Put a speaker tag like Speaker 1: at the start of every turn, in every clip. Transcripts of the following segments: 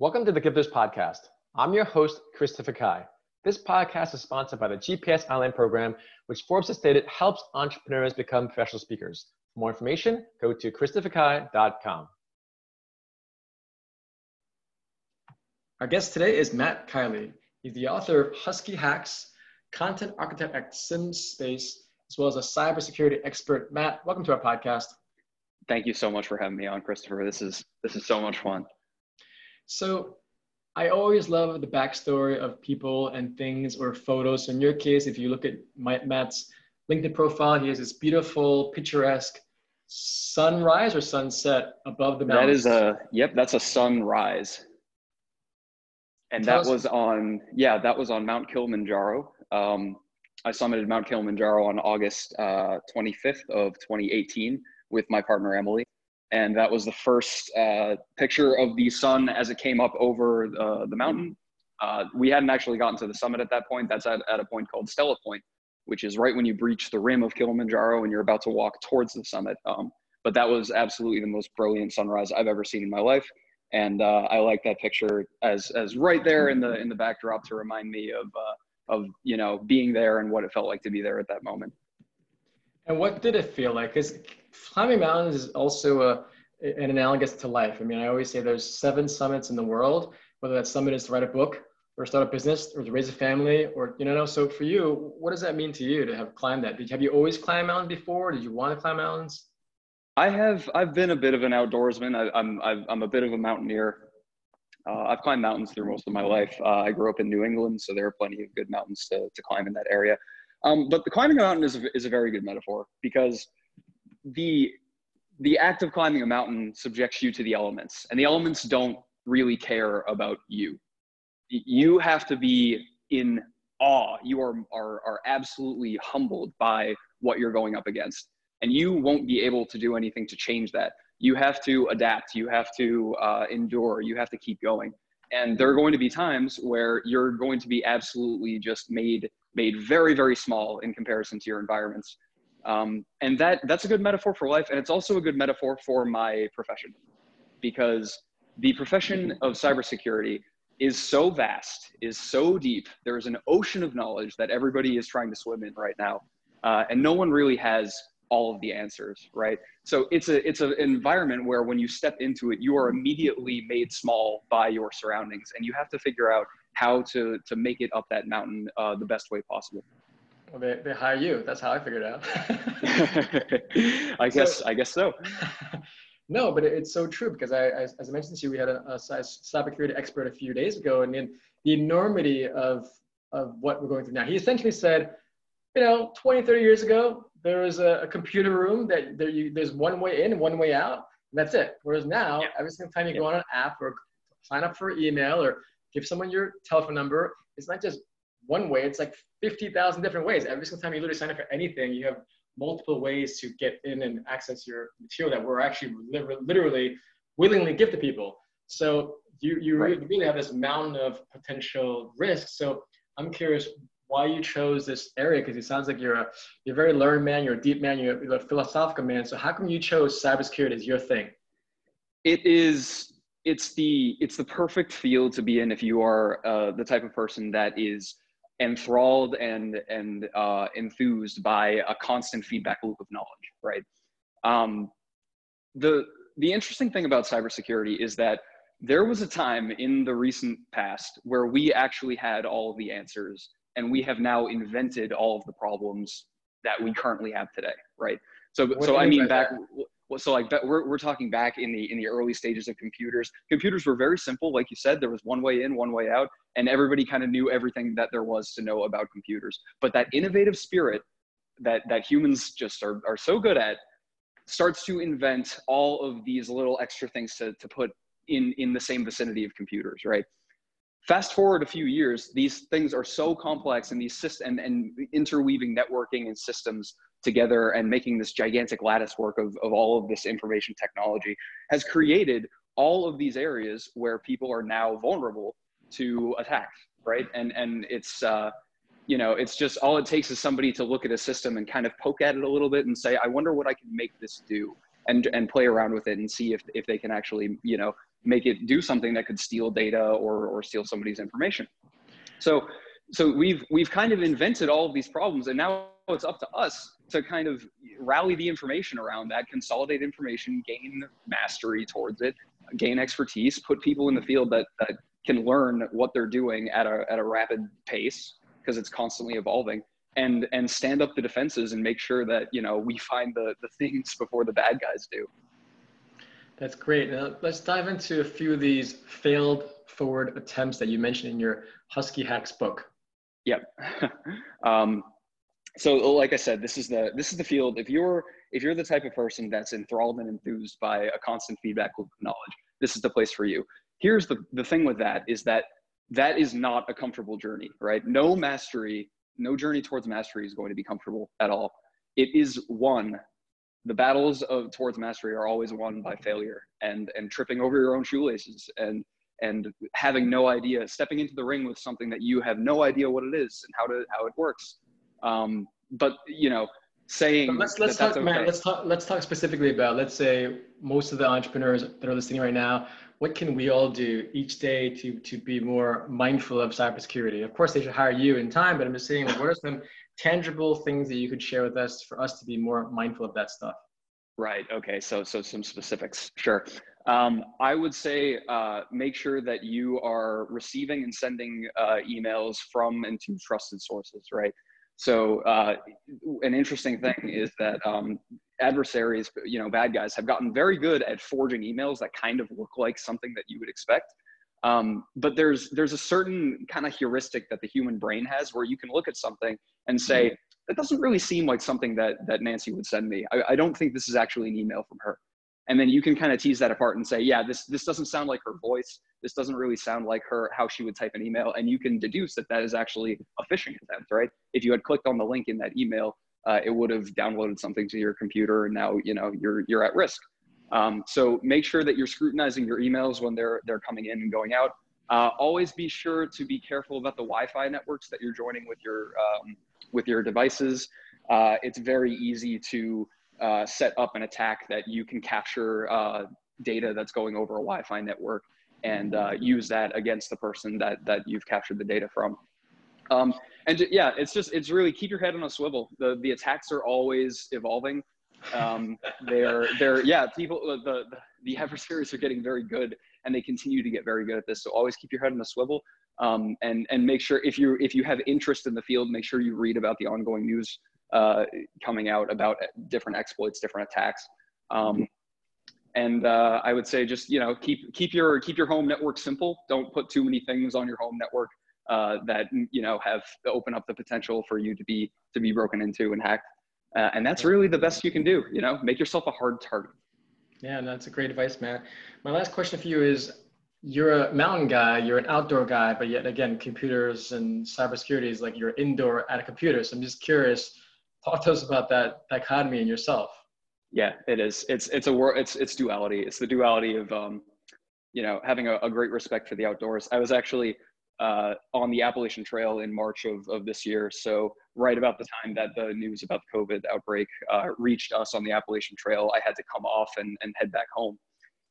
Speaker 1: Welcome to the Gifters Podcast. I'm your host, Christopher Kai. This podcast is sponsored by the GPS Online Program, which Forbes has stated helps entrepreneurs become professional speakers. For more information, go to christopherkai.com. Our guest today is Matt Kiely. He's the author of Husky Hacks, content architect at SimSpace, as well as a cybersecurity expert. Matt, welcome to our podcast.
Speaker 2: Thank you so much for having me on, Christopher. This is this is so much fun.
Speaker 1: So I always love the backstory of people and things or photos. So in your case, if you look at Matt's LinkedIn profile, he has this beautiful, picturesque sunrise or sunset above the mountains.
Speaker 2: That is a yep. That's a sunrise, and Tell that was on yeah. That was on Mount Kilimanjaro. Um, I summited Mount Kilimanjaro on August uh, 25th of 2018 with my partner Emily and that was the first uh, picture of the sun as it came up over uh, the mountain. Uh, we hadn't actually gotten to the summit at that point. That's at, at a point called Stella Point, which is right when you breach the rim of Kilimanjaro and you're about to walk towards the summit. Um, but that was absolutely the most brilliant sunrise I've ever seen in my life, and uh, I like that picture as as right there in the in the backdrop to remind me of uh, of you know being there and what it felt like to be there at that moment.
Speaker 1: And what did it feel like? Because climbing mountains is also a, an analogous to life. I mean, I always say there's seven summits in the world, whether that summit is to write a book or start a business or to raise a family or, you know, so for you, what does that mean to you to have climbed that? Did, have you always climbed mountains before? Did you want to climb mountains?
Speaker 2: I have, I've been a bit of an outdoorsman. I, am I'm, I'm a bit of a mountaineer. Uh, I've climbed mountains through most of my life. Uh, I grew up in New England, so there are plenty of good mountains to, to climb in that area. Um, but the climbing a mountain is a, is a very good metaphor because the the act of climbing a mountain subjects you to the elements, and the elements don't really care about you. You have to be in awe. You are are, are absolutely humbled by what you're going up against, and you won't be able to do anything to change that. You have to adapt. You have to uh, endure. You have to keep going. And there are going to be times where you're going to be absolutely just made made very very small in comparison to your environments. Um, and that that's a good metaphor for life and it's also a good metaphor for my profession. Because the profession of cybersecurity is so vast is so deep there's an ocean of knowledge that everybody is trying to swim in right now uh, and no one really has all of the answers right? So it's a it's an environment where when you step into it you are immediately made small by your surroundings and you have to figure out how to to make it up that mountain uh, the best way possible.
Speaker 1: Well, they, they hire you. That's how I figured out.
Speaker 2: I guess so, I guess so.
Speaker 1: no, but it's so true because I, as, as I mentioned to you, we had a, a cybersecurity expert a few days ago, and in the enormity of of what we're going through now, he essentially said, you know, 20, 30 years ago, there was a, a computer room that there you, there's one way in and one way out, and that's it. Whereas now, yeah. every single time you yeah. go on an app or sign up for email or give someone your telephone number. It's not just one way, it's like 50,000 different ways. Every single time you literally sign up for anything, you have multiple ways to get in and access your material that we're actually literally willingly give to people. So you, you right. really have this mountain of potential risks. So I'm curious why you chose this area because it sounds like you're a you're a very learned man, you're a deep man, you're a, you're a philosophical man. So how come you chose cybersecurity as your thing?
Speaker 2: It is it's the it's the perfect field to be in if you are uh, the type of person that is enthralled and and uh, enthused by a constant feedback loop of knowledge, right? Um, the the interesting thing about cybersecurity is that there was a time in the recent past where we actually had all of the answers, and we have now invented all of the problems that we currently have today, right? So, what so I mean, back. That? So like we're, we're talking back in the in the early stages of computers. Computers were very simple like you said there was one way in one way out and everybody kind of knew everything that there was to know about computers. But that innovative spirit that that humans just are, are so good at starts to invent all of these little extra things to, to put in in the same vicinity of computers right? Fast forward a few years these things are so complex and these systems and, and interweaving networking and systems together and making this gigantic lattice work of, of all of this information technology has created all of these areas where people are now vulnerable to attack right and and it's uh, you know it's just all it takes is somebody to look at a system and kind of poke at it a little bit and say i wonder what i can make this do and and play around with it and see if if they can actually you know make it do something that could steal data or, or steal somebody's information. So, so we've, we've kind of invented all of these problems and now it's up to us to kind of rally the information around that, consolidate information, gain mastery towards it, gain expertise, put people in the field that, that can learn what they're doing at a, at a rapid pace because it's constantly evolving and and stand up the defenses and make sure that you know we find the the things before the bad guys do.
Speaker 1: That's great. Now let's dive into a few of these failed forward attempts that you mentioned in your husky hacks book
Speaker 2: yep um, so like i said this is the this is the field if you're if you're the type of person that's enthralled and enthused by a constant feedback loop of knowledge this is the place for you here's the the thing with that is that that is not a comfortable journey right no mastery no journey towards mastery is going to be comfortable at all. It is won. The battles of towards mastery are always won by failure and and tripping over your own shoelaces and and having no idea, stepping into the ring with something that you have no idea what it is and how to how it works. Um, but you know, saying
Speaker 1: let's let's that talk, okay. man. Let's talk. Let's talk specifically about. Let's say most of the entrepreneurs that are listening right now what can we all do each day to to be more mindful of cybersecurity? Of course, they should hire you in time, but I'm just saying, what are some tangible things that you could share with us for us to be more mindful of that stuff?
Speaker 2: Right. Okay. So so some specifics. Sure. Um, I would say uh, make sure that you are receiving and sending uh, emails from and to trusted sources. Right. So uh, an interesting thing is that um, adversaries, you know, bad guys have gotten very good at forging emails that kind of look like something that you would expect. Um, but there's there's a certain kind of heuristic that the human brain has where you can look at something and say mm-hmm. that doesn't really seem like something that that Nancy would send me. I, I don't think this is actually an email from her. And then you can kind of tease that apart and say, yeah, this this doesn't sound like her voice. This doesn't really sound like her how she would type an email. And you can deduce that that is actually a phishing attempt, right? If you had clicked on the link in that email, uh, it would have downloaded something to your computer and now you know you're you're at risk um, so make sure that you're scrutinizing your emails when they're they're coming in and going out uh, always be sure to be careful about the wi-fi networks that you're joining with your um, with your devices uh, it's very easy to uh, set up an attack that you can capture uh, data that's going over a wi-fi network and uh, use that against the person that that you've captured the data from um, and yeah, it's just it's really keep your head on a swivel. The the attacks are always evolving. Um, they're they're yeah, people the, the the adversaries are getting very good, and they continue to get very good at this. So always keep your head on a swivel, um, and and make sure if you if you have interest in the field, make sure you read about the ongoing news uh, coming out about different exploits, different attacks. Um, and uh, I would say just you know keep keep your keep your home network simple. Don't put too many things on your home network uh, that you know have open up the potential for you to be to be broken into and hacked. Uh, and that's really the best you can do. You know, make yourself a hard target.
Speaker 1: Yeah, that's a great advice, Matt. My last question for you is: You're a mountain guy, you're an outdoor guy, but yet again, computers and cybersecurity is like you're indoor at a computer. So I'm just curious. Talk to us about that dichotomy in yourself.
Speaker 2: Yeah, it is. It's it's a world. It's it's duality. It's the duality of um, you know, having a, a great respect for the outdoors. I was actually uh, on the Appalachian Trail in March of, of this year. So right about the time that the news about the COVID outbreak uh, reached us on the Appalachian Trail, I had to come off and, and head back home.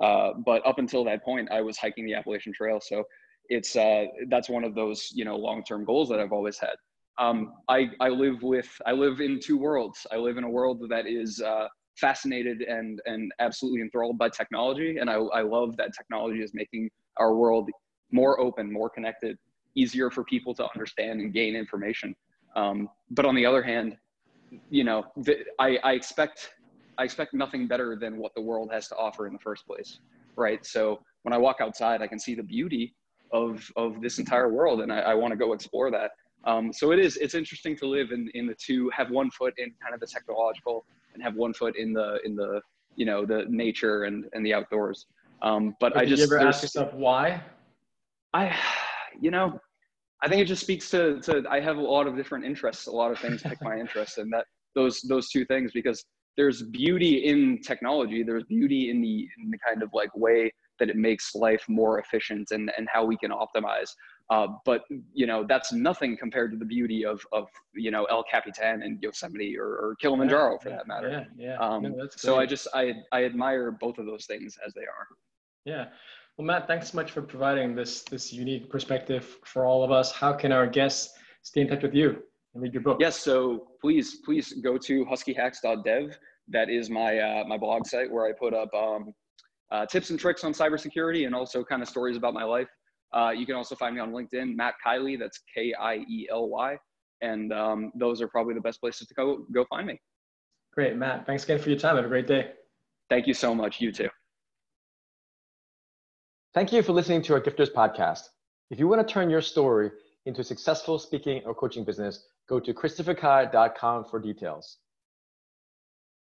Speaker 2: Uh, but up until that point, I was hiking the Appalachian Trail. So it's uh, that's one of those you know long-term goals that I've always had. Um, I, I live with I live in two worlds. I live in a world that is uh, fascinated and and absolutely enthralled by technology, and I, I love that technology is making our world more open, more connected, easier for people to understand and gain information. Um, but on the other hand, you know, the, I, I expect I expect nothing better than what the world has to offer in the first place, right? So when I walk outside, I can see the beauty of of this entire world, and I, I want to go explore that. Um, so it is it's interesting to live in in the two, have one foot in kind of the technological, and have one foot in the in the you know the nature and and the outdoors. Um, but, but I just
Speaker 1: you ever ask yourself why?
Speaker 2: I, you know, I think it just speaks to, to I have a lot of different interests, a lot of things pick my interest, and that those those two things because there's beauty in technology, there's beauty in the in the kind of like way that it makes life more efficient and and how we can optimize. Uh, but you know that's nothing compared to the beauty of of you know El Capitan and Yosemite or, or Kilimanjaro yeah, for
Speaker 1: yeah,
Speaker 2: that matter.
Speaker 1: Yeah, yeah.
Speaker 2: Um, no, so I just I I admire both of those things as they are.
Speaker 1: Yeah. Well, Matt, thanks so much for providing this this unique perspective for all of us. How can our guests stay in touch with you and read your book?
Speaker 2: Yes, so please, please go to huskyhacks.dev. That is my uh, my blog site where I put up um, uh, tips and tricks on cybersecurity and also kind of stories about my life. Uh, you can also find me on LinkedIn, Matt Kiely. That's K I E L Y, and um, those are probably the best places to go go find me.
Speaker 1: Great, Matt. Thanks again for your time. Have a great day.
Speaker 2: Thank you so much. You too.
Speaker 3: Thank you for listening to our Gifters podcast. If you want to turn your story into a successful speaking or coaching business, go to christopherkai.com for details.